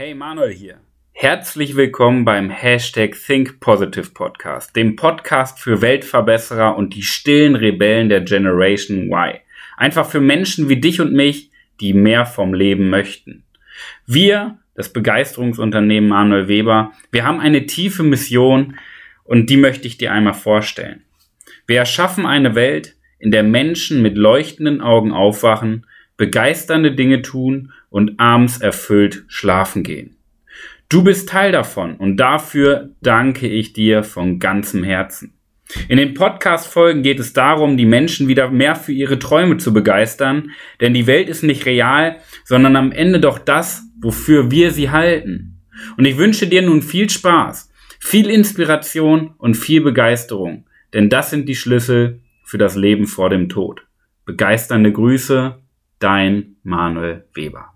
Hey Manuel hier. Herzlich willkommen beim Hashtag Think Positive Podcast, dem Podcast für Weltverbesserer und die stillen Rebellen der Generation Y. Einfach für Menschen wie dich und mich, die mehr vom Leben möchten. Wir, das Begeisterungsunternehmen Manuel Weber, wir haben eine tiefe Mission und die möchte ich dir einmal vorstellen. Wir erschaffen eine Welt, in der Menschen mit leuchtenden Augen aufwachen, begeisternde Dinge tun und abends erfüllt schlafen gehen. Du bist Teil davon und dafür danke ich dir von ganzem Herzen. In den Podcast-Folgen geht es darum, die Menschen wieder mehr für ihre Träume zu begeistern, denn die Welt ist nicht real, sondern am Ende doch das, wofür wir sie halten. Und ich wünsche dir nun viel Spaß, viel Inspiration und viel Begeisterung, denn das sind die Schlüssel für das Leben vor dem Tod. Begeisternde Grüße, dein Manuel Weber.